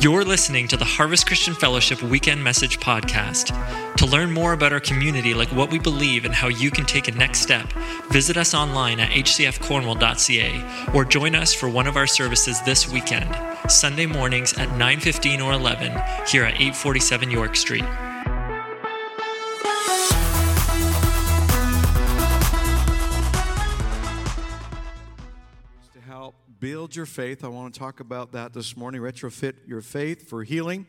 You're listening to the Harvest Christian Fellowship Weekend Message Podcast. To learn more about our community, like what we believe and how you can take a next step, visit us online at hcfcornwall.ca or join us for one of our services this weekend, Sunday mornings at 9:15 or 11 here at 847 York Street. Build your faith. I want to talk about that this morning. Retrofit your faith for healing,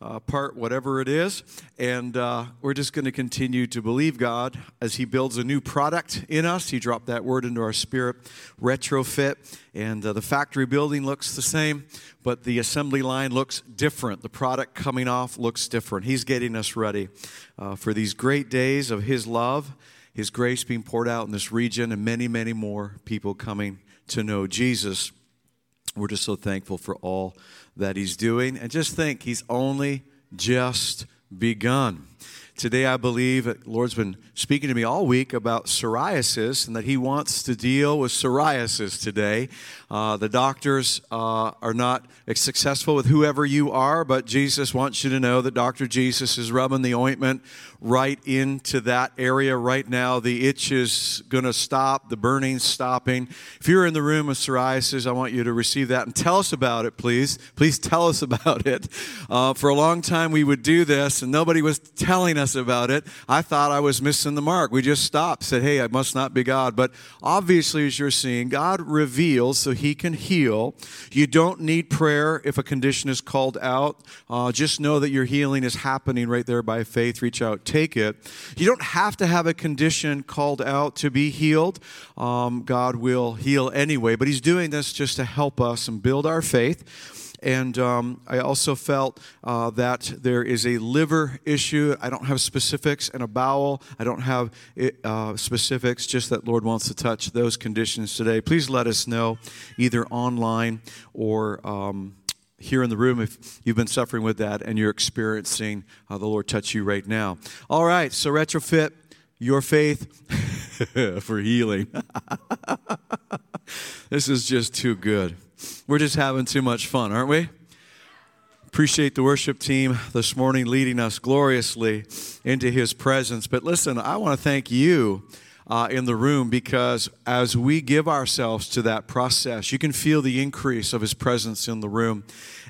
uh, part whatever it is. And uh, we're just going to continue to believe God as He builds a new product in us. He dropped that word into our spirit, retrofit. And uh, the factory building looks the same, but the assembly line looks different. The product coming off looks different. He's getting us ready uh, for these great days of His love. His grace being poured out in this region, and many, many more people coming to know Jesus. We're just so thankful for all that He's doing. And just think, He's only just begun. Today, I believe Lord's been speaking to me all week about psoriasis and that He wants to deal with psoriasis today. Uh, the doctors uh, are not successful with whoever you are, but Jesus wants you to know that Dr. Jesus is rubbing the ointment right into that area right now. The itch is going to stop, the burning's stopping. If you're in the room with psoriasis, I want you to receive that and tell us about it, please. Please tell us about it. Uh, for a long time, we would do this, and nobody was telling us about it. I thought I was missing the mark. We just stopped, said, hey, I must not be God. But obviously, as you're seeing, God reveals so He can heal. You don't need prayer if a condition is called out. Uh, just know that your healing is happening right there by faith. Reach out take it. You don't have to have a condition called out to be healed. Um, God will heal anyway, but He's doing this just to help us and build our faith. And um, I also felt uh, that there is a liver issue. I don't have specifics, and a bowel. I don't have uh, specifics, just that Lord wants to touch those conditions today. Please let us know either online or. Um, here in the room if you've been suffering with that and you're experiencing uh, the Lord touch you right now. All right, so retrofit your faith for healing. this is just too good. We're just having too much fun, aren't we? Appreciate the worship team this morning leading us gloriously into his presence. But listen, I want to thank you uh, in the room because as we give ourselves to that process, you can feel the increase of His presence in the room,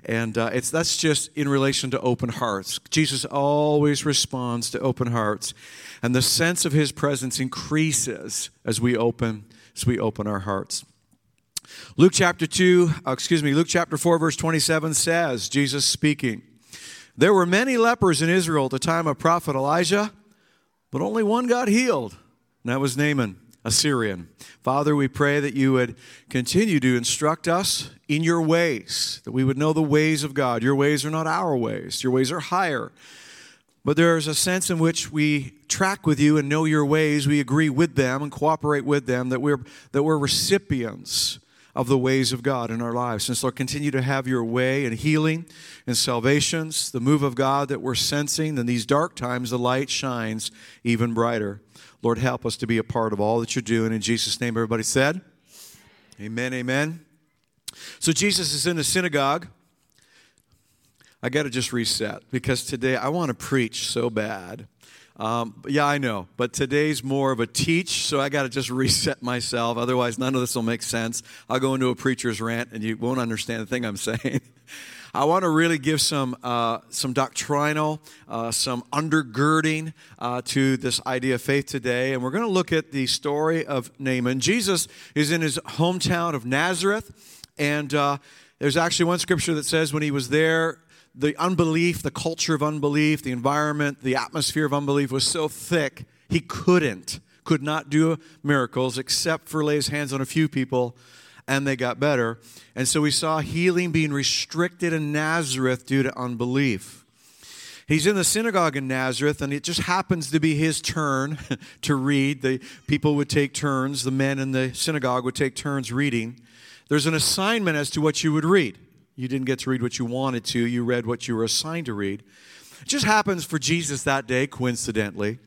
and uh, it's that's just in relation to open hearts. Jesus always responds to open hearts, and the sense of His presence increases as we open as we open our hearts. Luke chapter 2, uh, excuse me, Luke chapter 4, verse 27 says, Jesus speaking, There were many lepers in Israel at the time of prophet Elijah, but only one got healed and that was Naaman, a Syrian. Father, we pray that you would continue to instruct us in your ways, that we would know the ways of God. Your ways are not our ways, your ways are higher. But there is a sense in which we track with you and know your ways, we agree with them and cooperate with them, that we're, that we're recipients of the ways of God in our lives. And so continue to have your way in healing and salvations, the move of God that we're sensing. In these dark times, the light shines even brighter. Lord, help us to be a part of all that you're doing. In Jesus' name, everybody said, Amen, amen. So Jesus is in the synagogue. I got to just reset because today I want to preach so bad. Um, yeah, I know, but today's more of a teach, so I got to just reset myself. Otherwise, none of this will make sense. I'll go into a preacher's rant and you won't understand the thing I'm saying. I want to really give some, uh, some doctrinal, uh, some undergirding uh, to this idea of faith today. And we're going to look at the story of Naaman. Jesus is in his hometown of Nazareth. And uh, there's actually one scripture that says when he was there, the unbelief, the culture of unbelief, the environment, the atmosphere of unbelief was so thick, he couldn't, could not do miracles except for lay his hands on a few people and they got better. And so we saw healing being restricted in Nazareth due to unbelief. He's in the synagogue in Nazareth, and it just happens to be his turn to read. The people would take turns, the men in the synagogue would take turns reading. There's an assignment as to what you would read. You didn't get to read what you wanted to, you read what you were assigned to read. It just happens for Jesus that day, coincidentally,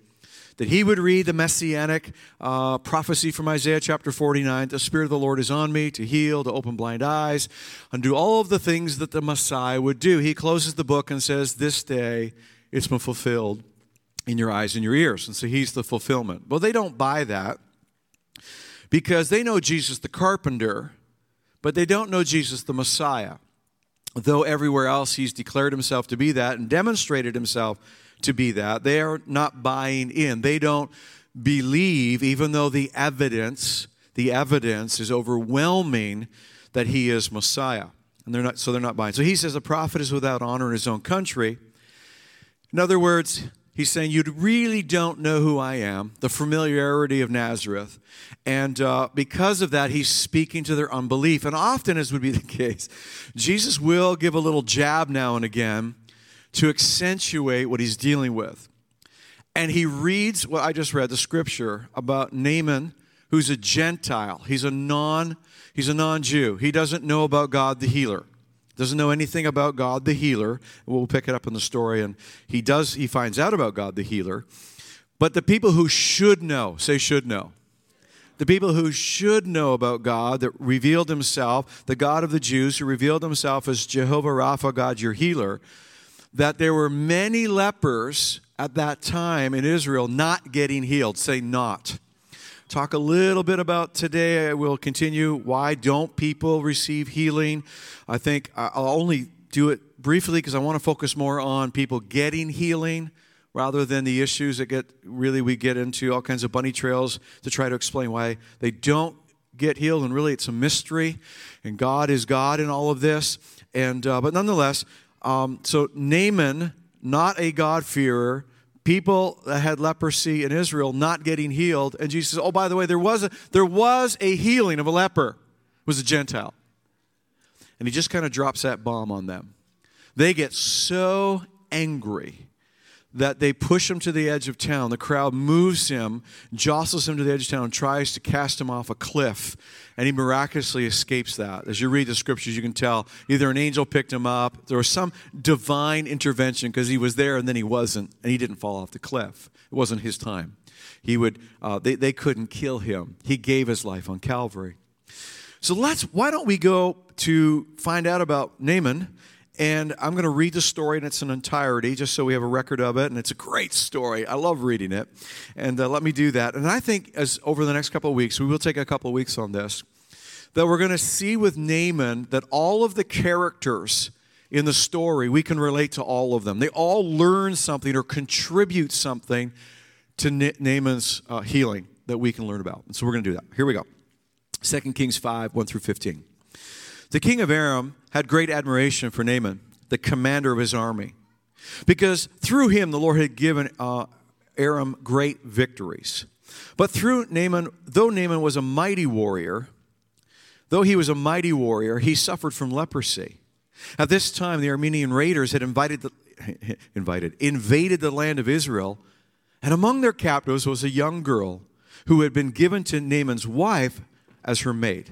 that he would read the messianic uh, prophecy from Isaiah chapter 49 The Spirit of the Lord is on me to heal, to open blind eyes, and do all of the things that the Messiah would do. He closes the book and says, This day it's been fulfilled in your eyes and your ears. And so he's the fulfillment. Well, they don't buy that because they know Jesus the carpenter, but they don't know Jesus the Messiah. Though everywhere else he's declared himself to be that and demonstrated himself to be that, they are not buying in. They don't believe, even though the evidence, the evidence is overwhelming that he is Messiah. And they're not, so they're not buying. So he says a prophet is without honor in his own country. In other words, He's saying, You really don't know who I am, the familiarity of Nazareth. And uh, because of that, he's speaking to their unbelief. And often, as would be the case, Jesus will give a little jab now and again to accentuate what he's dealing with. And he reads what I just read, the scripture about Naaman, who's a Gentile. He's a non, he's a non-Jew. He doesn't know about God the healer doesn't know anything about God the healer. We'll pick it up in the story, and he does. He finds out about God the healer. But the people who should know, say should know. The people who should know about God that revealed himself, the God of the Jews who revealed himself as Jehovah Rapha, God your healer, that there were many lepers at that time in Israel not getting healed. Say not talk a little bit about today. I will continue. Why don't people receive healing? I think I'll only do it briefly because I want to focus more on people getting healing rather than the issues that get really we get into all kinds of bunny trails to try to explain why they don't get healed and really it's a mystery and god is god in all of this and uh, but nonetheless um, so naaman not a god-fearer people that had leprosy in Israel not getting healed. And Jesus says, Oh, by the way, there was a, there was a healing of a leper, it was a Gentile. And he just kind of drops that bomb on them. They get so angry that they push him to the edge of town. The crowd moves him, jostles him to the edge of town, tries to cast him off a cliff. And he miraculously escapes that. As you read the scriptures, you can tell either an angel picked him up, there was some divine intervention because he was there and then he wasn't, and he didn't fall off the cliff. It wasn't his time. He would, uh, they, they couldn't kill him. He gave his life on Calvary. So let's, why don't we go to find out about Naaman and I'm going to read the story in its entirety just so we have a record of it. And it's a great story. I love reading it. And uh, let me do that. And I think as over the next couple of weeks, we will take a couple of weeks on this, that we're going to see with Naaman that all of the characters in the story, we can relate to all of them. They all learn something or contribute something to Naaman's uh, healing that we can learn about. And so we're going to do that. Here we go 2 Kings 5 1 through 15. The king of Aram had great admiration for Naaman, the commander of his army, because through him the Lord had given uh, Aram great victories. But through Naaman, though Naaman was a mighty warrior, though he was a mighty warrior, he suffered from leprosy. At this time, the Aramean raiders had invited the, invited, invaded the land of Israel, and among their captives was a young girl who had been given to Naaman's wife as her maid.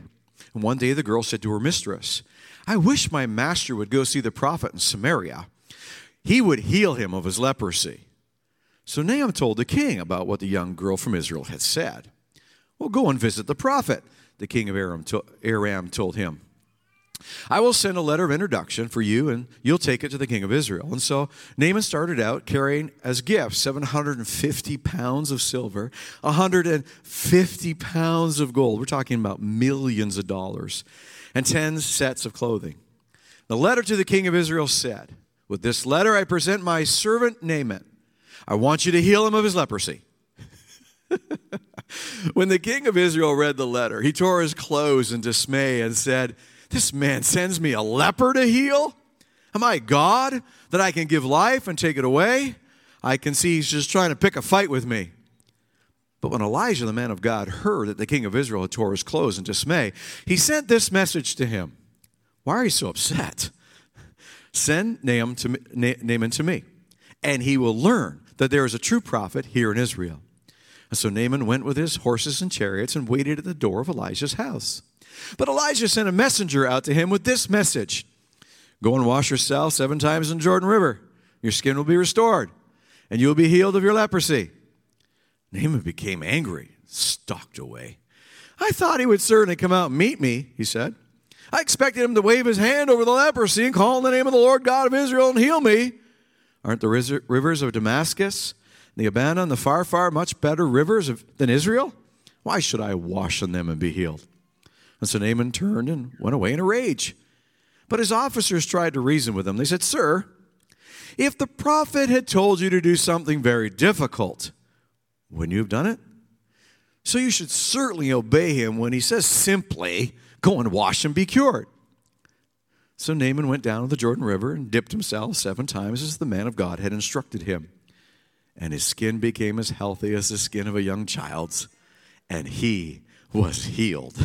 And one day the girl said to her mistress, I wish my master would go see the prophet in Samaria. He would heal him of his leprosy. So Naaman told the king about what the young girl from Israel had said. Well, go and visit the prophet, the king of Aram, Aram told him. I will send a letter of introduction for you, and you'll take it to the king of Israel. And so Naaman started out carrying as gifts 750 pounds of silver, 150 pounds of gold. We're talking about millions of dollars, and 10 sets of clothing. The letter to the king of Israel said, With this letter I present my servant Naaman. I want you to heal him of his leprosy. when the king of Israel read the letter, he tore his clothes in dismay and said, this man sends me a leper to heal? Am I God that I can give life and take it away? I can see he's just trying to pick a fight with me. But when Elijah, the man of God, heard that the king of Israel had tore his clothes in dismay, he sent this message to him Why are you so upset? Send Naaman to, me, Naaman to me, and he will learn that there is a true prophet here in Israel. And so Naaman went with his horses and chariots and waited at the door of Elijah's house. But Elijah sent a messenger out to him with this message Go and wash yourself seven times in Jordan River. Your skin will be restored, and you will be healed of your leprosy. Naaman became angry, stalked away. I thought he would certainly come out and meet me, he said. I expected him to wave his hand over the leprosy and call in the name of the Lord God of Israel and heal me. Aren't the rivers of Damascus, the Abana, and the Pharpar much better rivers of, than Israel? Why should I wash in them and be healed? And so Naaman turned and went away in a rage. But his officers tried to reason with him. They said, Sir, if the prophet had told you to do something very difficult, wouldn't you have done it? So you should certainly obey him when he says simply, Go and wash and be cured. So Naaman went down to the Jordan River and dipped himself seven times as the man of God had instructed him. And his skin became as healthy as the skin of a young child's, and he was healed.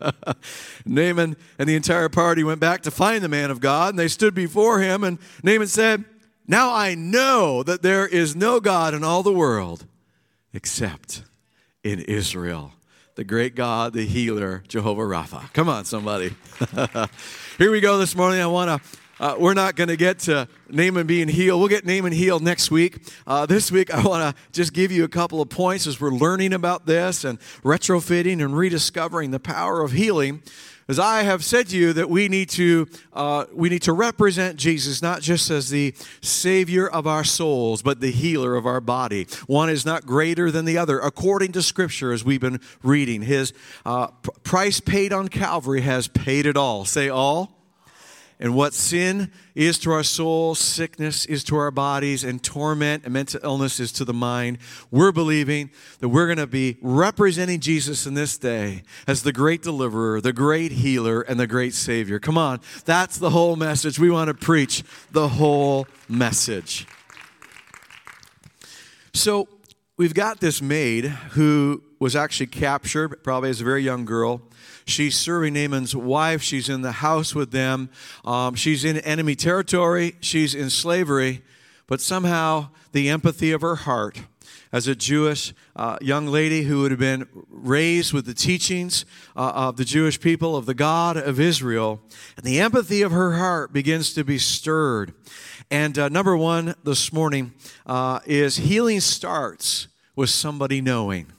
Naaman and the entire party went back to find the man of God, and they stood before him. And Naaman said, Now I know that there is no God in all the world except in Israel. The great God, the healer, Jehovah Rapha. Come on, somebody. Here we go this morning. I want to uh, we're not going to get to Naaman being healed. We'll get Naaman healed next week. Uh, this week, I want to just give you a couple of points as we're learning about this and retrofitting and rediscovering the power of healing. As I have said to you, that we need to uh, we need to represent Jesus not just as the Savior of our souls, but the healer of our body. One is not greater than the other, according to Scripture, as we've been reading. His uh, price paid on Calvary has paid it all. Say all. And what sin is to our soul, sickness is to our bodies, and torment and mental illness is to the mind, we're believing that we're going to be representing Jesus in this day as the great deliverer, the great healer, and the great Savior. Come on, that's the whole message. We want to preach the whole message. So, we've got this maid who was actually captured, probably as a very young girl. She's serving Naaman's wife. She's in the house with them. Um, she's in enemy territory. She's in slavery. But somehow, the empathy of her heart, as a Jewish uh, young lady who would have been raised with the teachings uh, of the Jewish people, of the God of Israel, and the empathy of her heart begins to be stirred. And uh, number one this morning uh, is healing starts with somebody knowing.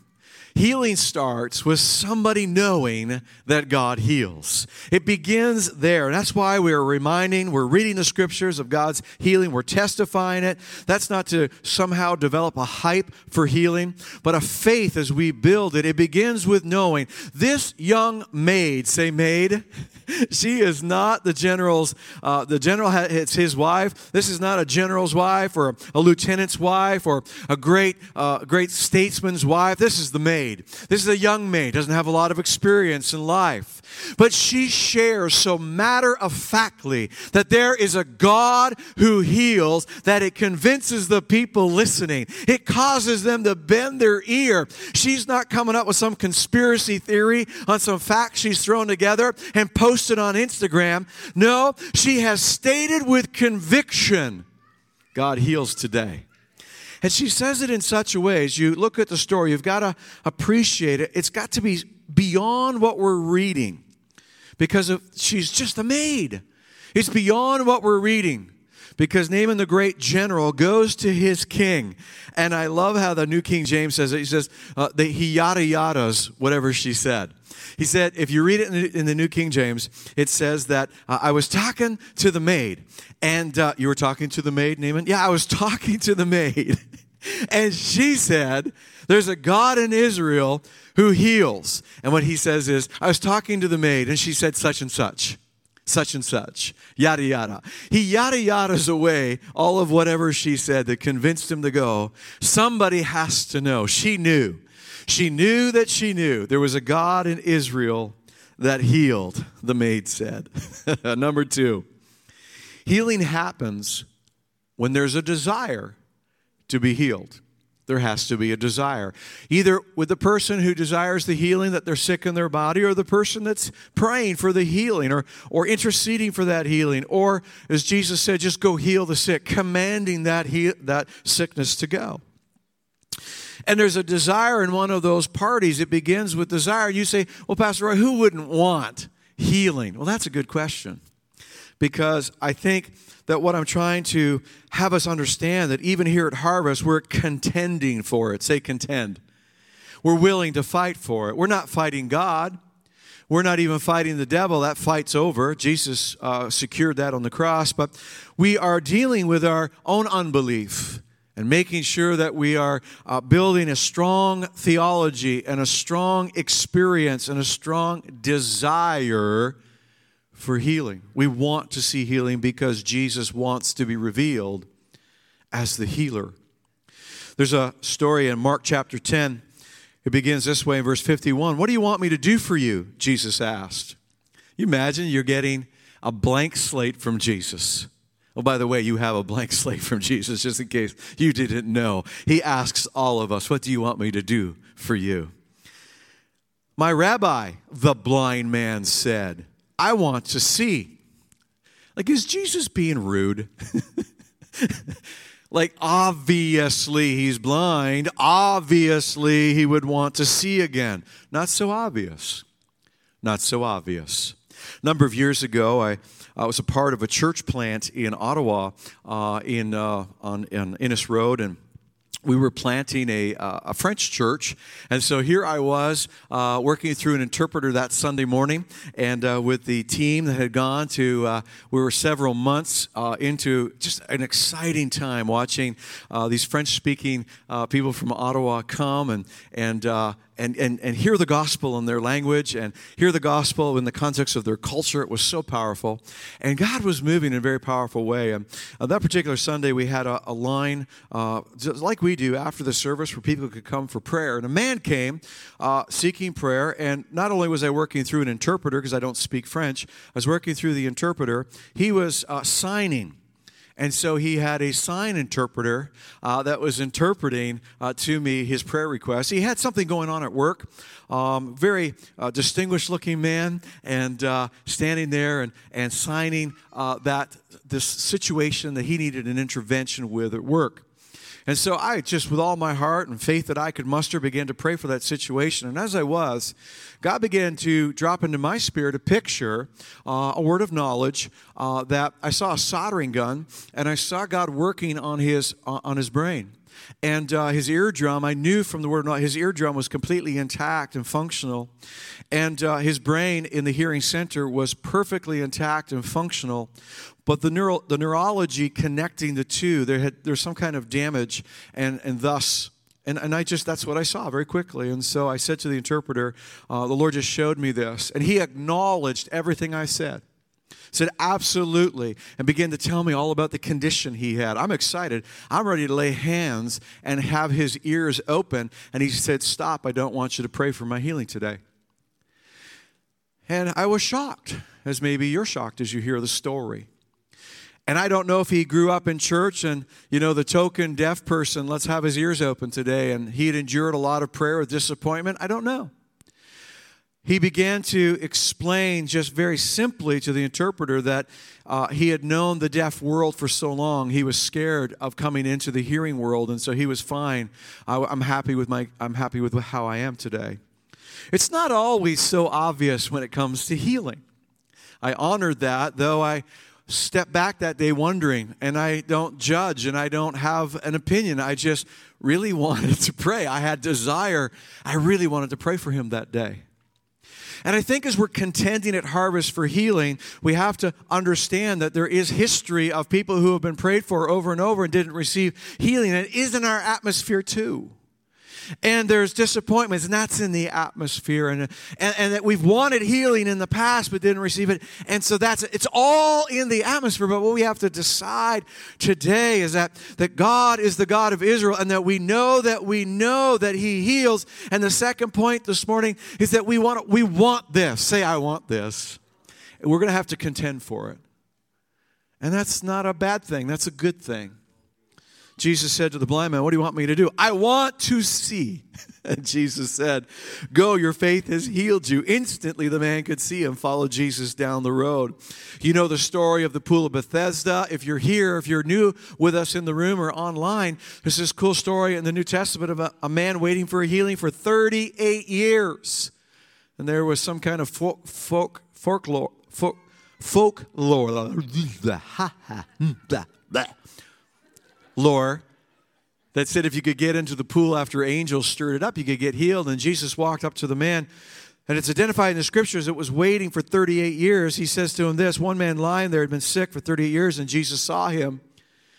Healing starts with somebody knowing that God heals. It begins there. That's why we're reminding, we're reading the scriptures of God's healing, we're testifying it. That's not to somehow develop a hype for healing, but a faith as we build it. It begins with knowing this young maid, say maid, she is not the general's, uh, the general, it's his wife. This is not a general's wife or a lieutenant's wife or a great, uh, great statesman's wife. This is the maid. This is a young maid, doesn't have a lot of experience in life. But she shares so matter of factly that there is a God who heals that it convinces the people listening. It causes them to bend their ear. She's not coming up with some conspiracy theory on some facts she's thrown together and posted on Instagram. No, she has stated with conviction God heals today. And she says it in such a way, as you look at the story, you've got to appreciate it. It's got to be beyond what we're reading because of, she's just a maid. It's beyond what we're reading because Naaman the great general goes to his king. And I love how the New King James says it. He says, uh, the, he yada yadas whatever she said. He said, if you read it in the, in the New King James, it says that uh, I was talking to the maid. And uh, you were talking to the maid, Naaman? Yeah, I was talking to the maid. and she said, There's a God in Israel who heals. And what he says is, I was talking to the maid and she said such and such, such and such, yada yada. He yada yadas away all of whatever she said that convinced him to go. Somebody has to know. She knew. She knew that she knew there was a God in Israel that healed, the maid said. Number two, healing happens when there's a desire to be healed there has to be a desire. Either with the person who desires the healing that they're sick in their body, or the person that's praying for the healing, or, or interceding for that healing, or as Jesus said, just go heal the sick, commanding that, he, that sickness to go. And there's a desire in one of those parties. It begins with desire. You say, well, Pastor Roy, who wouldn't want healing? Well, that's a good question because I think that what I'm trying to have us understand that even here at Harvest, we're contending for it. Say contend. We're willing to fight for it. We're not fighting God. We're not even fighting the devil. That fight's over. Jesus uh, secured that on the cross. But we are dealing with our own unbelief and making sure that we are uh, building a strong theology and a strong experience and a strong desire for healing. We want to see healing because Jesus wants to be revealed as the healer. There's a story in Mark chapter 10. It begins this way in verse 51. What do you want me to do for you? Jesus asked. You imagine you're getting a blank slate from Jesus. Oh, by the way, you have a blank slate from Jesus, just in case you didn't know. He asks all of us, What do you want me to do for you? My rabbi, the blind man said, I want to see. Like, is Jesus being rude? like, obviously he's blind. Obviously he would want to see again. Not so obvious. Not so obvious. A number of years ago, I I was a part of a church plant in Ottawa uh, in, uh, on, on Innes Road, and we were planting a, uh, a French church. And so here I was uh, working through an interpreter that Sunday morning and uh, with the team that had gone to, uh, we were several months uh, into just an exciting time watching uh, these French speaking people from Ottawa come and, and, and, and, and hear the gospel in their language and hear the gospel in the context of their culture. It was so powerful. And God was moving in a very powerful way. And uh, that particular Sunday, we had a, a line, uh, just like we do after the service, where people could come for prayer. And a man came uh, seeking prayer. And not only was I working through an interpreter, because I don't speak French, I was working through the interpreter, he was uh, signing. And so he had a sign interpreter uh, that was interpreting uh, to me his prayer request. He had something going on at work. Um, very uh, distinguished looking man, and uh, standing there and, and signing uh, that this situation that he needed an intervention with at work. And so I just, with all my heart and faith that I could muster, began to pray for that situation. And as I was, God began to drop into my spirit a picture, uh, a word of knowledge uh, that I saw a soldering gun, and I saw God working on his uh, on his brain. And uh, his eardrum, I knew from the word, not, his eardrum was completely intact and functional. And uh, his brain in the hearing center was perfectly intact and functional. But the, neuro, the neurology connecting the two, there had, there's some kind of damage, and, and thus and, and I just, that's what I saw very quickly. And so I said to the interpreter, uh, the Lord just showed me this. And he acknowledged everything I said. Said, absolutely. And began to tell me all about the condition he had. I'm excited. I'm ready to lay hands and have his ears open. And he said, Stop. I don't want you to pray for my healing today. And I was shocked, as maybe you're shocked as you hear the story. And I don't know if he grew up in church and, you know, the token deaf person, let's have his ears open today, and he had endured a lot of prayer with disappointment. I don't know. He began to explain just very simply to the interpreter that uh, he had known the deaf world for so long. He was scared of coming into the hearing world, and so he was fine. I, I'm happy with my. I'm happy with how I am today. It's not always so obvious when it comes to healing. I honored that, though I step back that day wondering, and I don't judge and I don't have an opinion. I just really wanted to pray. I had desire. I really wanted to pray for him that day. And I think as we're contending at Harvest for healing, we have to understand that there is history of people who have been prayed for over and over and didn't receive healing. And it is in our atmosphere too and there's disappointments, and that's in the atmosphere, and, and, and that we've wanted healing in the past but didn't receive it. And so that's it's all in the atmosphere. But what we have to decide today is that, that God is the God of Israel, and that we know that we know that He heals. And the second point this morning is that we want we want this. Say, I want this. And we're going to have to contend for it. And that's not a bad thing, that's a good thing. Jesus said to the blind man, What do you want me to do? I want to see. And Jesus said, Go, your faith has healed you. Instantly, the man could see and follow Jesus down the road. You know the story of the Pool of Bethesda. If you're here, if you're new with us in the room or online, there's this cool story in the New Testament of a, a man waiting for a healing for 38 years. And there was some kind of folk, folk folklore, folk, folklore, mm, lore that said if you could get into the pool after angels stirred it up, you could get healed. And Jesus walked up to the man, and it's identified in the scriptures it was waiting for 38 years. He says to him this one man lying there had been sick for 38 years, and Jesus saw him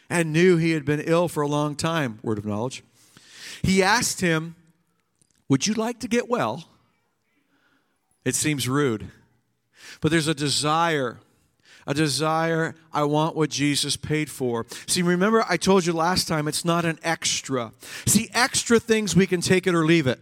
and knew he had been ill for a long time. Word of knowledge. He asked him, Would you like to get well? It seems rude, but there's a desire a desire, I want what Jesus paid for. See, remember, I told you last time it's not an extra. See, extra things we can take it or leave it.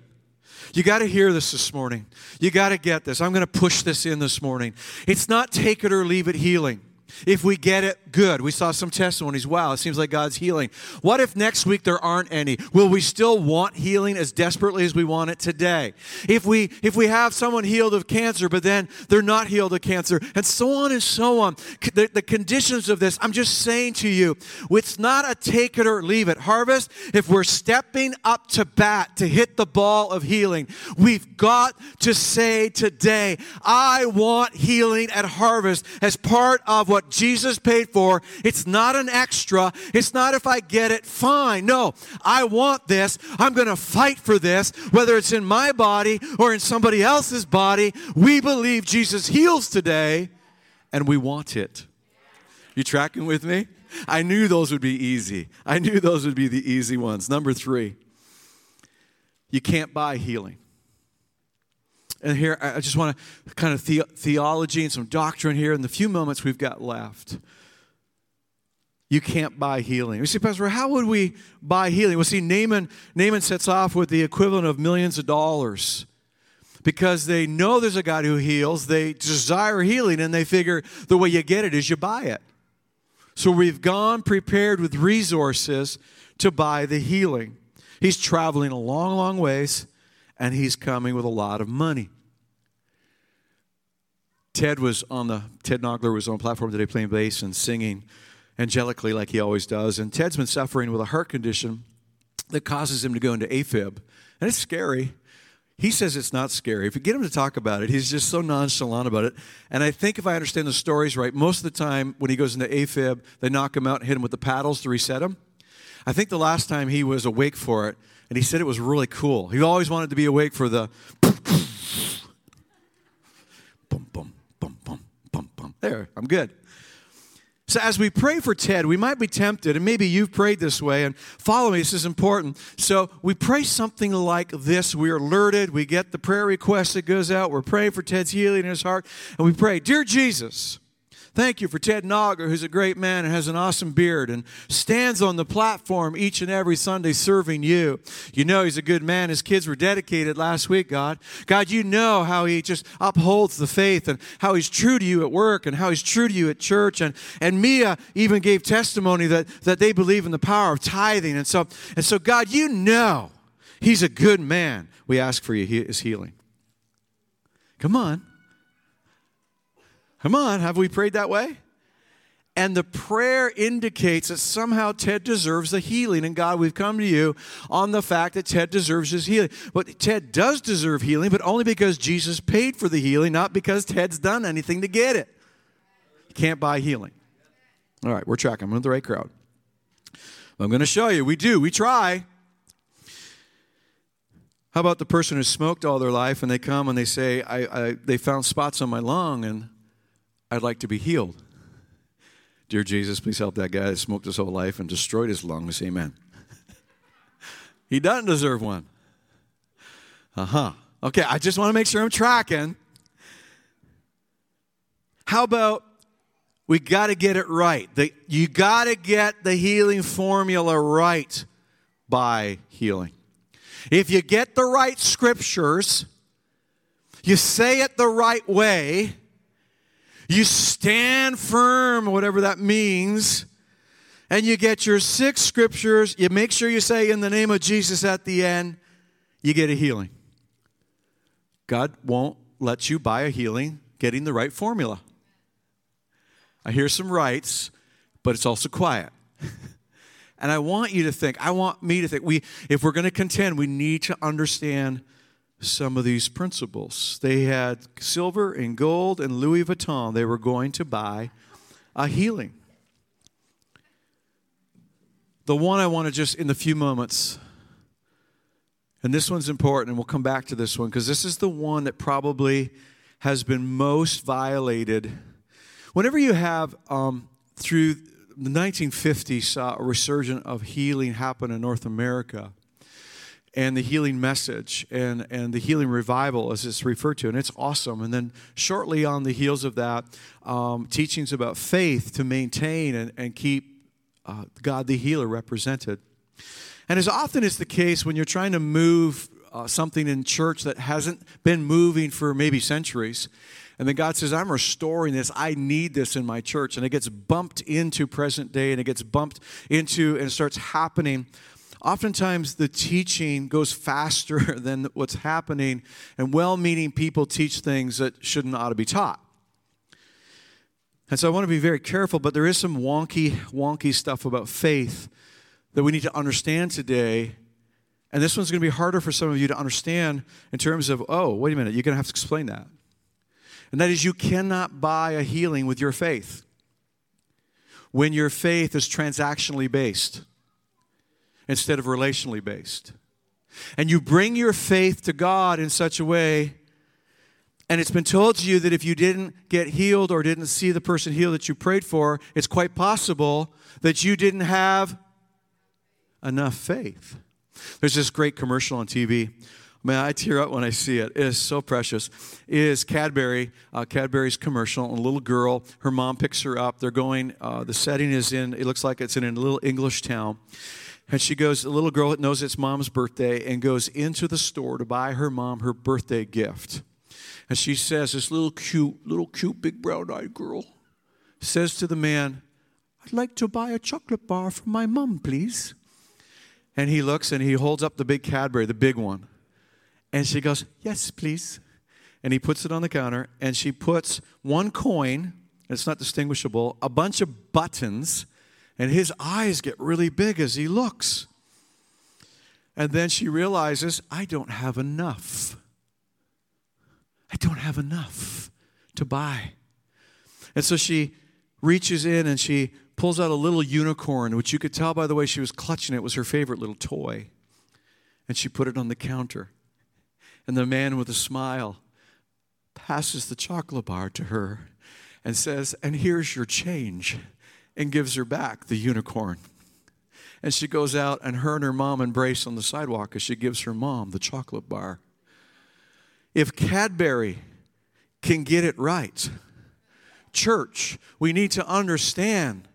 You got to hear this this morning. You got to get this. I'm going to push this in this morning. It's not take it or leave it healing. If we get it, good. We saw some testimonies. Wow, it seems like God's healing. What if next week there aren't any? Will we still want healing as desperately as we want it today? If we if we have someone healed of cancer, but then they're not healed of cancer, and so on and so on, the, the conditions of this, I'm just saying to you, it's not a take it or leave it. Harvest, if we're stepping up to bat to hit the ball of healing, we've got to say today, I want healing at harvest as part of what Jesus paid for. It's not an extra. It's not if I get it, fine. No, I want this. I'm going to fight for this, whether it's in my body or in somebody else's body. We believe Jesus heals today and we want it. You tracking with me? I knew those would be easy. I knew those would be the easy ones. Number three, you can't buy healing. And here, I just want to kind of the- theology and some doctrine here in the few moments we've got left. You can't buy healing. You see, Pastor, how would we buy healing? Well, see, Naaman, Naaman sets off with the equivalent of millions of dollars because they know there's a God who heals. They desire healing, and they figure the way you get it is you buy it. So we've gone prepared with resources to buy the healing. He's traveling a long, long ways, and he's coming with a lot of money. Ted was on the Ted Nogler was on platform today playing bass and singing angelically like he always does. And Ted's been suffering with a heart condition that causes him to go into AFib. And it's scary. He says it's not scary. If you get him to talk about it, he's just so nonchalant about it. And I think if I understand the stories right, most of the time when he goes into AFib, they knock him out and hit him with the paddles to reset him. I think the last time he was awake for it, and he said it was really cool. He always wanted to be awake for the boom, boom, boom, boom, boom, boom. There, I'm good. So, as we pray for Ted, we might be tempted, and maybe you've prayed this way, and follow me, this is important. So, we pray something like this. We're alerted, we get the prayer request that goes out, we're praying for Ted's healing in his heart, and we pray, Dear Jesus, Thank you for Ted Nogger, who's a great man and has an awesome beard and stands on the platform each and every Sunday serving you. You know he's a good man. His kids were dedicated last week, God. God, you know how he just upholds the faith and how he's true to you at work and how he's true to you at church. And, and Mia even gave testimony that, that they believe in the power of tithing. And so, and so, God, you know he's a good man. We ask for you his healing. Come on. Come on, have we prayed that way? And the prayer indicates that somehow Ted deserves the healing. And God, we've come to you on the fact that Ted deserves his healing. But Ted does deserve healing, but only because Jesus paid for the healing, not because Ted's done anything to get it. You can't buy healing. All right, we're tracking. I'm with the right crowd. I'm going to show you. We do. We try. How about the person who smoked all their life and they come and they say, I, I, they found spots on my lung and I'd like to be healed. Dear Jesus, please help that guy that smoked his whole life and destroyed his lungs. Amen. he doesn't deserve one. Uh huh. Okay, I just want to make sure I'm tracking. How about we got to get it right? The, you got to get the healing formula right by healing. If you get the right scriptures, you say it the right way, you stand firm, whatever that means, and you get your six scriptures. You make sure you say in the name of Jesus at the end, you get a healing. God won't let you buy a healing getting the right formula. I hear some rights, but it's also quiet. and I want you to think, I want me to think, we, if we're going to contend, we need to understand some of these principles. They had silver and gold and Louis Vuitton. They were going to buy a healing. The one I want to just, in the few moments, and this one's important, and we'll come back to this one because this is the one that probably has been most violated. Whenever you have, um, through the 1950s, saw a resurgence of healing happen in North America and the healing message and, and the healing revival, as it's referred to, and it's awesome. And then shortly on the heels of that, um, teachings about faith to maintain and, and keep uh, God the healer represented. And as often is the case when you're trying to move uh, something in church that hasn't been moving for maybe centuries, and then God says, I'm restoring this. I need this in my church. And it gets bumped into present day and it gets bumped into and starts happening oftentimes the teaching goes faster than what's happening, and well meaning people teach things that shouldn't ought to be taught. And so I want to be very careful, but there is some wonky, wonky stuff about faith that we need to understand today. And this one's going to be harder for some of you to understand in terms of, oh, wait a minute, you're going to have to explain that. And that is, you cannot buy a healing with your faith when your faith is transactionally based instead of relationally based. And you bring your faith to God in such a way, and it's been told to you that if you didn't get healed or didn't see the person healed that you prayed for, it's quite possible that you didn't have enough faith. There's this great commercial on TV. Man, I tear up when I see it. It is so precious. It is Cadbury, uh, Cadbury's commercial. And a little girl, her mom picks her up. They're going, uh, the setting is in, it looks like it's in a little English town. And she goes, the little girl that knows it's mom's birthday, and goes into the store to buy her mom her birthday gift. And she says, this little cute, little cute, big brown eyed girl says to the man, I'd like to buy a chocolate bar for my mom, please. And he looks and he holds up the big Cadbury, the big one. And she goes, Yes, please. And he puts it on the counter, and she puts one coin, it's not distinguishable, a bunch of buttons, and his eyes get really big as he looks. And then she realizes, I don't have enough. I don't have enough to buy. And so she reaches in and she pulls out a little unicorn, which you could tell by the way she was clutching it was her favorite little toy. And she put it on the counter. And the man with a smile passes the chocolate bar to her and says, And here's your change and gives her back the unicorn. And she goes out, and her and her mom embrace on the sidewalk as she gives her mom the chocolate bar. If Cadbury can get it right, church, we need to understand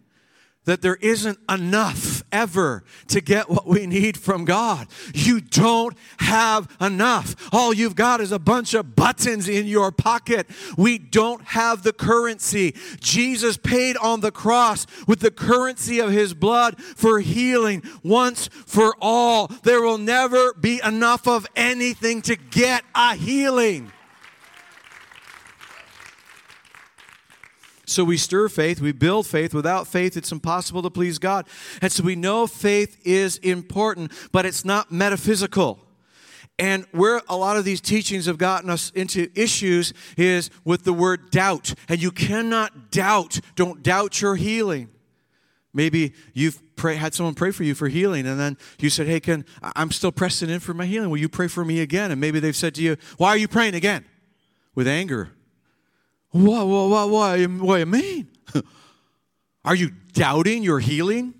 that there isn't enough ever to get what we need from God. You don't have enough. All you've got is a bunch of buttons in your pocket. We don't have the currency. Jesus paid on the cross with the currency of his blood for healing once for all. There will never be enough of anything to get a healing. So we stir faith, we build faith. Without faith, it's impossible to please God. And so we know faith is important, but it's not metaphysical. And where a lot of these teachings have gotten us into issues is with the word doubt. And you cannot doubt. Don't doubt your healing. Maybe you've pray, had someone pray for you for healing, and then you said, Hey, can I'm still pressing in for my healing. Will you pray for me again? And maybe they've said to you, Why are you praying again? With anger what, what, what, what, what do you mean? Are you doubting your healing?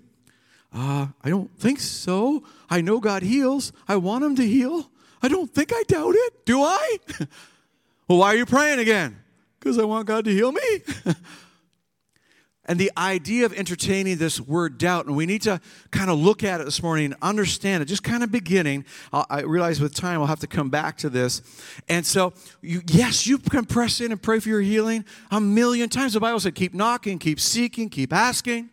Uh, I don't think so. I know God heals. I want Him to heal. I don't think I doubt it. Do I? well, why are you praying again? Because I want God to heal me. and the idea of entertaining this word doubt, and we need to kind of look at it this morning and understand it, just kind of beginning. I realize with time I'll have to come back to this. And so, you, yes, you can press in and pray for your healing a million times. The Bible said, keep knocking, keep seeking, keep asking.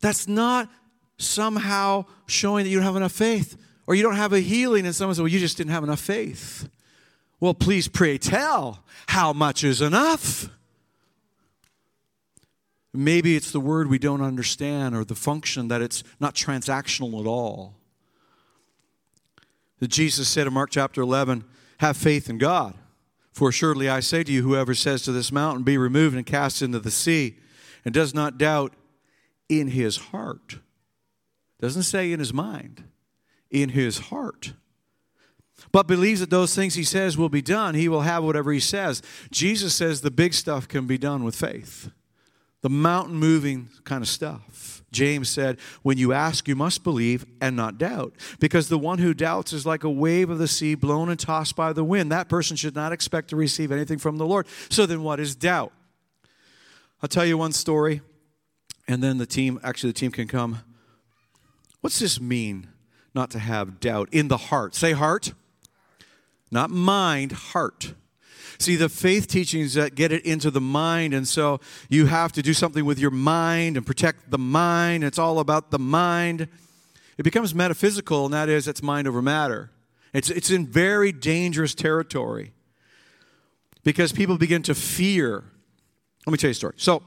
That's not somehow showing that you don't have enough faith or you don't have a healing, and someone says, well, you just didn't have enough faith. Well, please pray tell how much is enough. Maybe it's the word we don't understand or the function that it's not transactional at all. that Jesus said in Mark chapter 11, Have faith in God. For assuredly I say to you, whoever says to this mountain, Be removed and cast into the sea, and does not doubt in his heart, doesn't say in his mind, in his heart, but believes that those things he says will be done, he will have whatever he says. Jesus says the big stuff can be done with faith, the mountain moving kind of stuff. James said, When you ask, you must believe and not doubt, because the one who doubts is like a wave of the sea blown and tossed by the wind. That person should not expect to receive anything from the Lord. So then, what is doubt? I'll tell you one story, and then the team, actually, the team can come. What's this mean, not to have doubt in the heart? Say heart. Not mind, heart. See, the faith teachings that get it into the mind, and so you have to do something with your mind and protect the mind. It's all about the mind. It becomes metaphysical, and that is, it's mind over matter. It's, it's in very dangerous territory because people begin to fear. Let me tell you a story. So,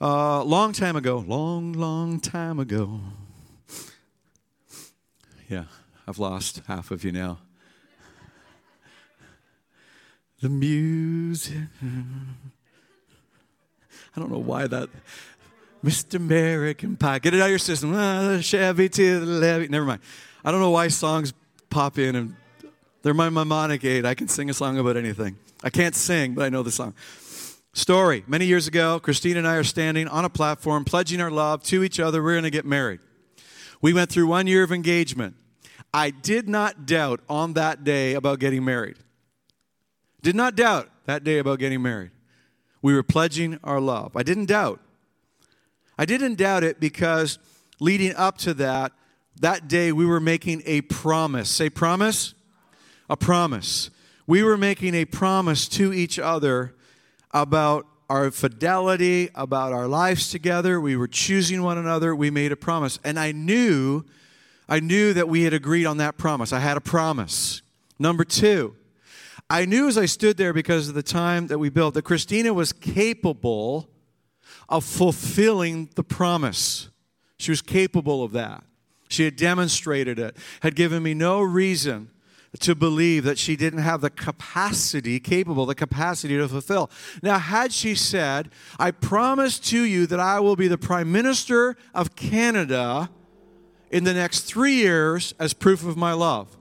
a uh, long time ago, long, long time ago. Yeah, I've lost half of you now the music. I don't know why that. Mr. American Pie. Get it out of your system. Ah, Chevy to the levee. Never mind. I don't know why songs pop in and they're my mnemonic aid. I can sing a song about anything. I can't sing, but I know the song. Story. Many years ago, Christine and I are standing on a platform pledging our love to each other. We're going to get married. We went through one year of engagement. I did not doubt on that day about getting married. Did not doubt that day about getting married. We were pledging our love. I didn't doubt. I didn't doubt it because leading up to that, that day we were making a promise. Say promise? A promise. We were making a promise to each other about our fidelity, about our lives together. We were choosing one another. We made a promise. And I knew, I knew that we had agreed on that promise. I had a promise. Number two, I knew as I stood there because of the time that we built that Christina was capable of fulfilling the promise. She was capable of that. She had demonstrated it, had given me no reason to believe that she didn't have the capacity, capable, the capacity to fulfill. Now, had she said, I promise to you that I will be the Prime Minister of Canada in the next three years as proof of my love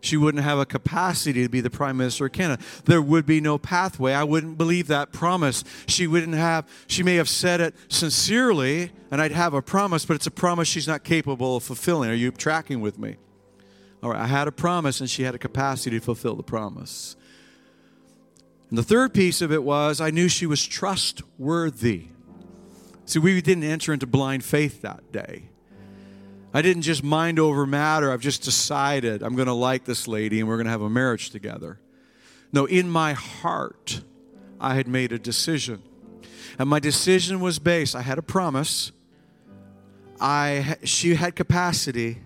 she wouldn't have a capacity to be the prime minister of Canada. There would be no pathway. I wouldn't believe that promise. She wouldn't have, she may have said it sincerely, and I'd have a promise, but it's a promise she's not capable of fulfilling. Are you tracking with me? All right, I had a promise, and she had a capacity to fulfill the promise. And the third piece of it was I knew she was trustworthy. See, we didn't enter into blind faith that day. I didn't just mind over matter. I've just decided I'm going to like this lady and we're going to have a marriage together. No, in my heart, I had made a decision. And my decision was based, I had a promise. I, she had capacity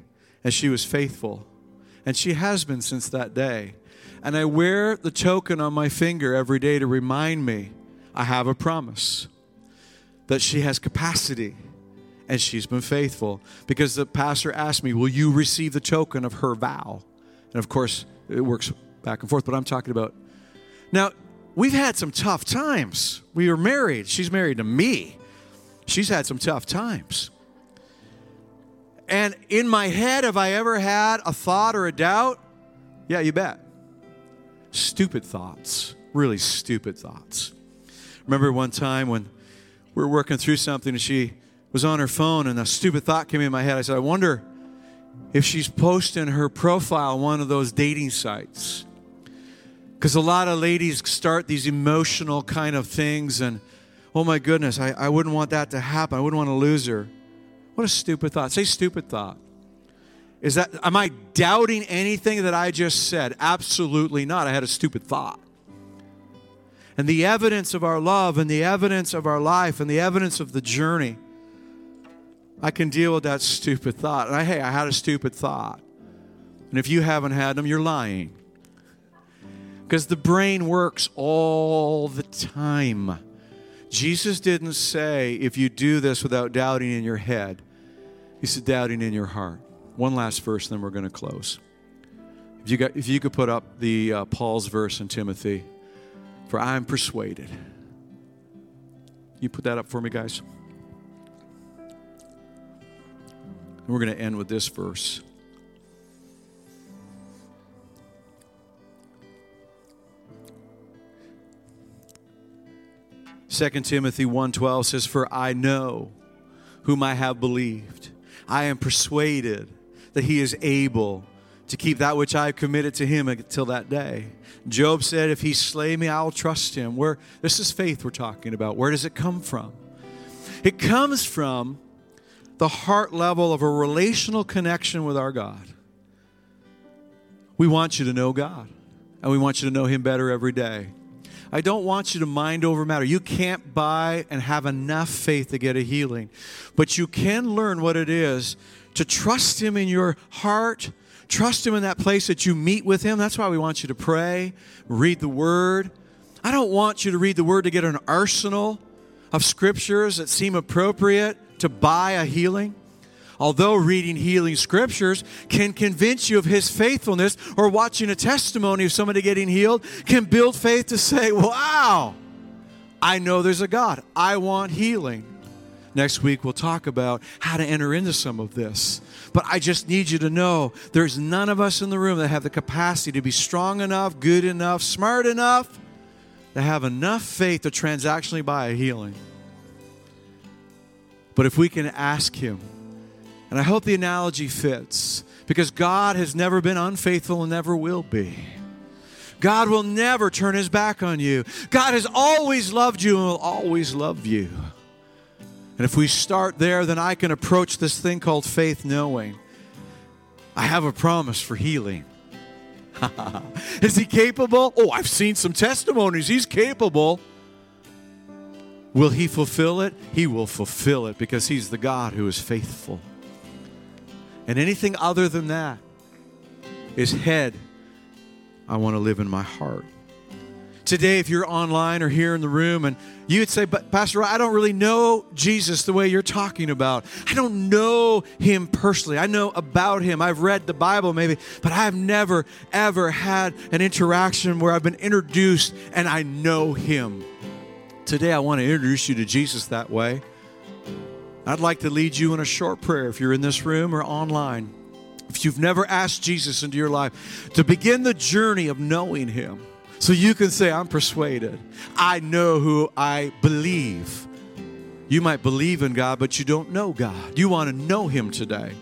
and she was faithful. And she has been since that day. And I wear the token on my finger every day to remind me I have a promise that she has capacity and she's been faithful. Because the pastor asked me, Will you receive the token of her vow? And of course, it works back and forth, but I'm talking about. Now, we've had some tough times. We were married. She's married to me. She's had some tough times. And in my head, have I ever had a thought or a doubt? Yeah, you bet. Stupid thoughts, really stupid thoughts. Remember one time when we were working through something and she was on her phone and a stupid thought came in my head. I said, I wonder if she's posting her profile on one of those dating sites. Because a lot of ladies start these emotional kind of things, and oh my goodness, I, I wouldn't want that to happen. I wouldn't want to lose her. What a stupid thought. Say stupid thought. Is that, am I doubting anything that I just said? Absolutely not. I had a stupid thought. And the evidence of our love, and the evidence of our life, and the evidence of the journey I can deal with that stupid thought. And I, hey, I had a stupid thought. And if you haven't had them, you're lying. Because the brain works all the time. Jesus didn't say, if you do this without doubting in your head, he said, doubting in your heart. One last verse, then we're going to close. If you, got, if you could put up the uh, Paul's verse in Timothy, for I am persuaded. You put that up for me, guys? And we're going to end with this verse. Second Timothy 1:12 says for I know whom I have believed I am persuaded that he is able to keep that which I have committed to him until that day. Job said, If he slay me, I'll trust him. Where this is faith we're talking about. Where does it come from? It comes from the heart level of a relational connection with our God. We want you to know God, and we want you to know him better every day. I don't want you to mind over matter. You can't buy and have enough faith to get a healing, but you can learn what it is to trust Him in your heart, trust Him in that place that you meet with Him. That's why we want you to pray, read the Word. I don't want you to read the Word to get an arsenal of scriptures that seem appropriate to buy a healing. Although reading healing scriptures can convince you of his faithfulness, or watching a testimony of somebody getting healed can build faith to say, Wow, I know there's a God. I want healing. Next week, we'll talk about how to enter into some of this. But I just need you to know there's none of us in the room that have the capacity to be strong enough, good enough, smart enough to have enough faith to transactionally buy a healing. But if we can ask Him, and I hope the analogy fits because God has never been unfaithful and never will be. God will never turn his back on you. God has always loved you and will always love you. And if we start there, then I can approach this thing called faith knowing I have a promise for healing. Is he capable? Oh, I've seen some testimonies. He's capable. Will he fulfill it? He will fulfill it because he's the God who is faithful. And anything other than that is head. I want to live in my heart. Today, if you're online or here in the room and you would say, But Pastor, I don't really know Jesus the way you're talking about. I don't know him personally. I know about him. I've read the Bible maybe, but I've never, ever had an interaction where I've been introduced and I know him. Today, I want to introduce you to Jesus that way. I'd like to lead you in a short prayer if you're in this room or online. If you've never asked Jesus into your life, to begin the journey of knowing Him. So you can say, I'm persuaded. I know who I believe. You might believe in God, but you don't know God. You want to know Him today.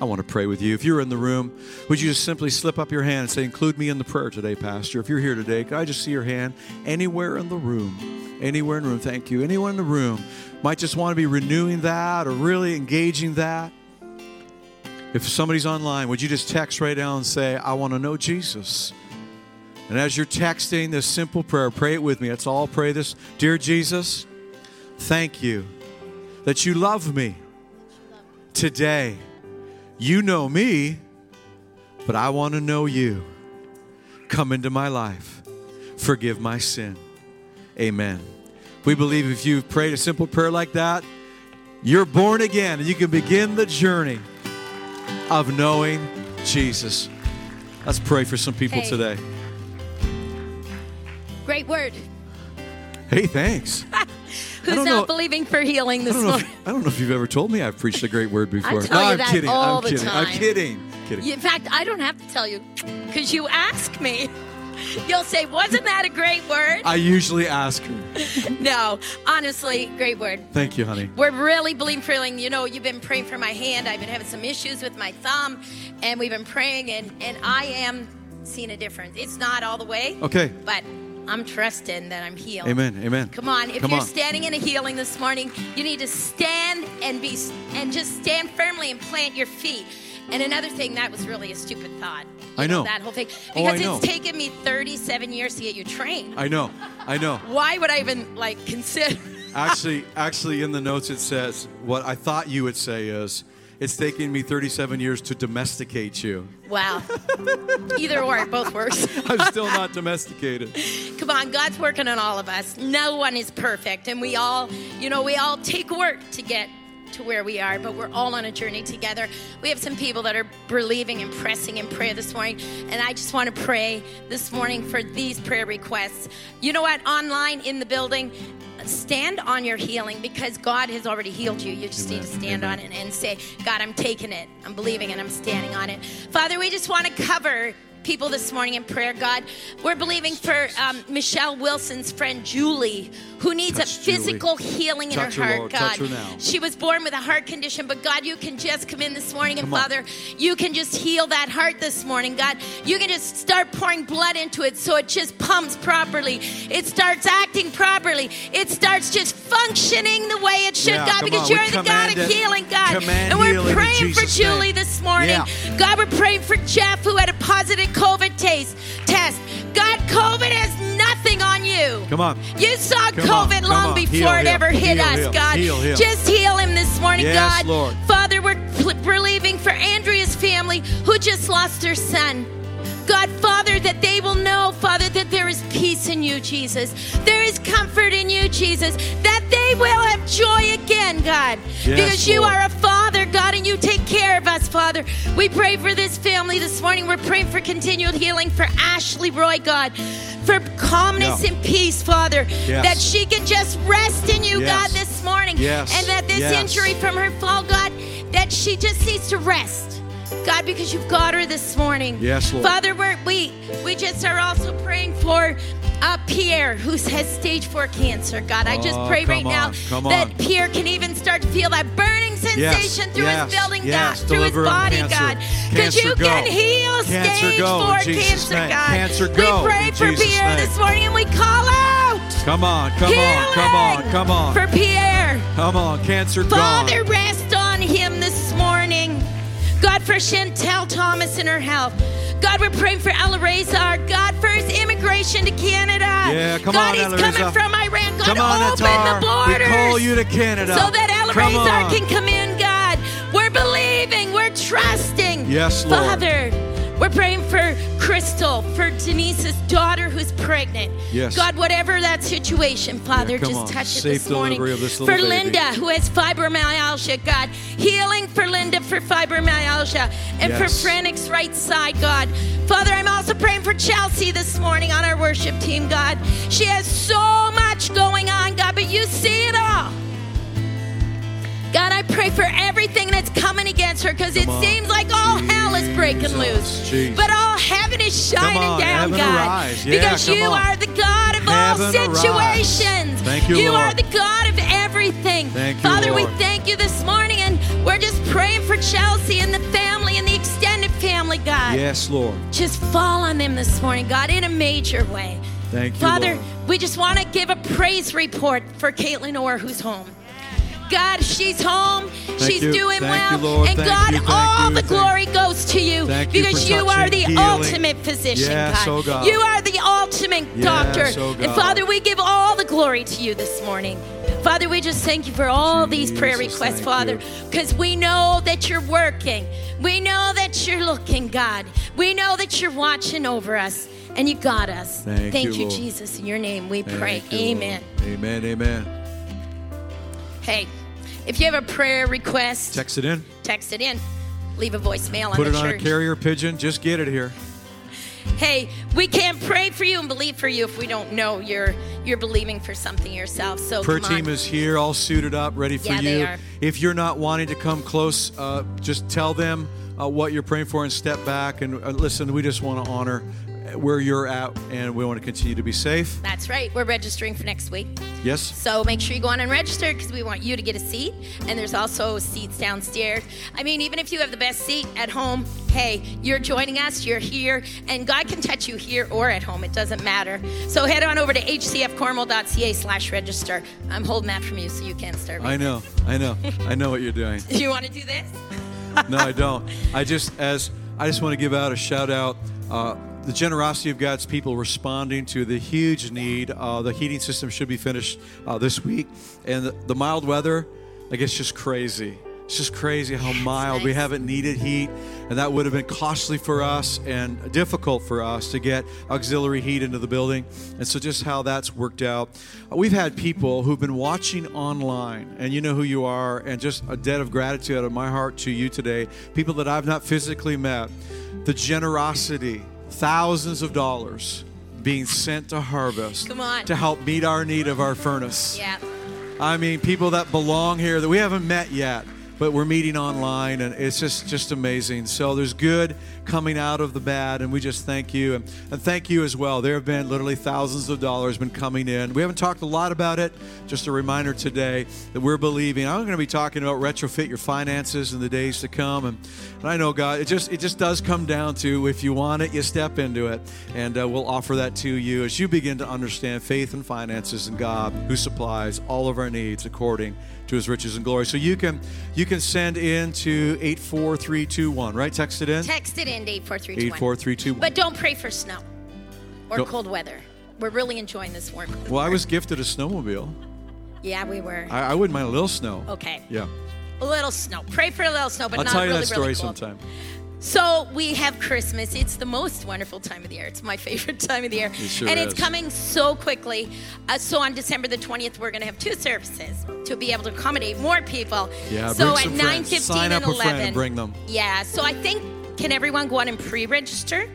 I want to pray with you. If you're in the room, would you just simply slip up your hand and say, Include me in the prayer today, Pastor? If you're here today, can I just see your hand anywhere in the room? Anywhere in the room. Thank you. Anyone in the room might just want to be renewing that or really engaging that. If somebody's online, would you just text right now and say, I want to know Jesus? And as you're texting this simple prayer, pray it with me. Let's all pray this. Dear Jesus, thank you that you love me today. You know me, but I want to know you. Come into my life. Forgive my sin. Amen. We believe if you've prayed a simple prayer like that, you're born again and you can begin the journey of knowing Jesus. Let's pray for some people Hey. today. Great word. Hey, thanks. Who's don't know- believing for healing this don't, morning? if, I don't know if you've ever told me I've preached a great word before. tell no, you I'm that kidding. all I'm the kidding. I'm kidding. Kidding. In fact, I don't have to tell you because you ask me. You'll say, Wasn't that a great word? I usually ask her. no, honestly, great word. Thank you, honey. We're really believing for healing. You know, you've been praying for my hand. I've been having some issues with my thumb, and we've been praying, and, and I am seeing a difference. It's not all the way, Okay. but I'm trusting that I'm healed. Amen. Amen. Come on, if Come you're on. standing in a healing this morning, you need to stand and be and just stand firmly and plant your feet. And another thing, that was really a stupid thought. I know. that whole thing Oh, because know. it's taken me 37 years to get you trained. I know. I know. Why would I even like consider? Actually, actually, in the notes it says what I thought you would say is, "It's taking me 37 years to domesticate you." wow. Either or, it both works. I'm still not domesticated. Come on, God's working on all of us. No one is perfect, and we all, you know, we all take work to get to where we are, but we're all on a journey together. We have some people that are believing and pressing in prayer this morning, and I just want to pray this morning for these prayer requests. You know what? Online in the building, stand on your healing because God has already healed you. You just Amen. need to stand Amen. on it and say, God, I'm taking it. I'm believing and I'm standing on it. Father, we just want to cover people this morning in prayer, God. We're believing for um, Michelle Wilson's friend Julie, who needs Touch a Julie. physical healing in her her, heart, Lord. God. Her. She was born with a heart condition, but God, you can just come in this morning and on. Father, you can just heal that heart this morning, God. You can just start pouring blood into it so it just pumps properly. It starts acting properly. It starts just functioning the way it should, Yeah, God, because on. you're We the God of healing, God. And we're praying for Julie name. this morning. Yeah. God, we're praying for Jeff who had a positive COVID taste test. God, COVID has nothing on you. Come on. You saw Come COVID come long before Heal it him. ever hit Heal us, him. God. Heal. Just heal him this morning, Yes, God. Lord. Father, we're pl- for Andrea's family who just lost her son. God, Father, that they will know, Father, that peace in you, Jesus. There is comfort in you, Jesus. That they will have joy again, God. Yes, because you Lord. are a Father, God, and you take care of us, Father. We pray for this family this morning. We're praying for continued healing for Ashley Roy, God. For calmness and peace, Father. Yes. That she can just rest in you, Yes. God, this morning. Yes. And that this injury from her fall, God, that she just needs to rest. God, because you've got her this morning. Yes, Lord. Father, we're, we we just are also praying for uh, Pierre, who has stage four cancer. God, I just Oh, pray right come now that on. Pierre can even start to feel that burning sensation through yes, his building, yes. God, through his body, cancer. God. Because you go. can heal Cancer stage go four cancer, name. God. Cancer go we pray for Pierre name. this morning and we call out Come on, come on, come on, come on. for Pierre. Come on, cancer Father, gone. rest for Chantel Thomas and her health. God, we're praying for Ella Razar. God, for his immigration to Canada. Yeah, come God, on, he's coming from Iran. God, Come on, open Atar. the borders. We call you to Canada. So that Ella Come Razar on. can come in, God. We're believing. We're trusting. Yes, Lord. Father, we're praying for Crystal, for Denise's daughter who's pregnant. Yes. God, whatever that situation, Father, come just on. touch it this morning. this for baby. Linda, who has fibromyalgia, God. Healing for Linda for fibromyalgia and Yes. for Frantic's right side, God. Father, I'm also praying for Chelsea this morning on our worship team, God. She has so much going on, God, but you see it all. God, I pray for everything that's coming against her because it on. seems like all hell is breaking loose. Jesus. But all heaven is shining on, down, God. Yeah, because you on. are the God of Heaven all arise. situations. Thank you, are Lord. the God of everything. Thank you, Father, we thank you this morning and we're just praying for Chelsea and the family and the extended family, God. Yes, Lord. Just fall on them this morning, God, in a major way. Thank you, Father, Lord. we just want to give a praise report for Caitlin Orr, who's home. God, she's home. she's you. doing Thank well. you, And Thank God, you, thank all you, the thank- glory goes to you Thank you because you, are the healing. ultimate physician, Yes, God. oh God. You are the ultimate Yes, doctor. oh And Father, we give all the glory to you this morning. Father, we just thank you for all these prayer requests, Father, because we know that you're working. We know that you're looking, God. We know that you're watching over us and you got us. Thank you, you, Jesus. In your name we pray. Thank you, Lord. Amen. Amen, amen. Hey, if you have a prayer request, Text it in. text it in. Leave a voicemail on Put on it on a carrier pigeon. Just get it here. Hey, we can't pray for you and believe for you if we don't know you're you're believing for something yourself. So Prayer team is here, all suited up, ready for Yeah, they you. are. If you're not wanting to come close, uh, just tell them uh, what you're praying for and step back. And uh, listen, we just want to honor where you're at, and we want to continue to be safe. That's right. We're registering for next week. Yes. So make sure you go on and register because we want you to get a seat. And there's also seats downstairs. I mean, even if you have the best seat at home, hey, you're joining us, you're here, and God can touch you here or at home. It doesn't matter. So head on over to hcfcornwall.ca slash register. I'm holding that from you so you can start. I know, I know, I know what you're doing. You want to do this? No, I don't. I just as I just want to give out a shout out. Uh, the generosity of God's people responding to the huge need. Uh, the heating system should be finished uh, this week, and the, the mild weather, like it's just crazy. It's just crazy how mild. We haven't needed heat, and that would have been costly for us and difficult for us to get auxiliary heat into the building. And so, just how that's worked out. Uh, We've had people who've been watching online, and you know who you are, and just a debt of gratitude out of my heart to you today. People that I've not physically met, the generosity, thousands of dollars being sent to Harvest to help meet our need of our furnace. Yeah. I mean, people that belong here that we haven't met yet, but we're meeting online, and it's just just amazing. So there's good coming out of the bad, and we just thank you, and, and thank you as well. There have been literally thousands of dollars been coming in. We haven't talked a lot about it. Just a reminder today that we're believing. I'm going to be talking about retrofit your finances in the days to come, and, and I know God, it just it just does come down to if you want it, you step into it, and uh, we'll offer that to you as you begin to understand faith and finances and God who supplies all of our needs according to his riches and glory. So you can you can send in to 84321, right? Text it in. Text it in to 84321. 84321. But don't pray for snow or Don't- cold weather. We're really enjoying this warm. Well, I was gifted a snowmobile. Yeah, we were. I, I wouldn't mind a little snow. Okay. Yeah. A little snow. Pray for a little snow, but I'll not tell you really, that story really cold. sometime. So we have Christmas. It's the most wonderful time of the year. It's my favorite time of the year. sure and it's is. coming so quickly. Uh, so on December the 20th, we're going to have two services to be able to accommodate more people. Yeah, so bring at some 9, friends. 15, Sign and up a 11. friend and bring them. Yeah. So I think, can everyone go on and pre register?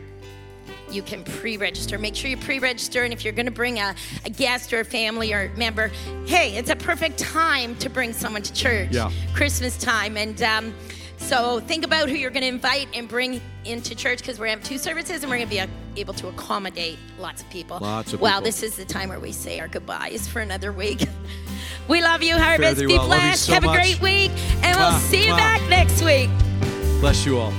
You can pre register. Make sure you pre register. And if you're going to bring a, a guest or a family or a member, hey, it's a perfect time to bring someone to church. Yeah. Christmas time. And um, so think about who you're going to invite and bring into church because we're going to have two services and we're going to be able to accommodate lots of people. Lots of Well, people. this is the time where we say our goodbyes for another week. we love you, Harvest. Be well. Blessed. so have much. a great week. And we'll Mwah, see you mwah. back next week. Bless you all.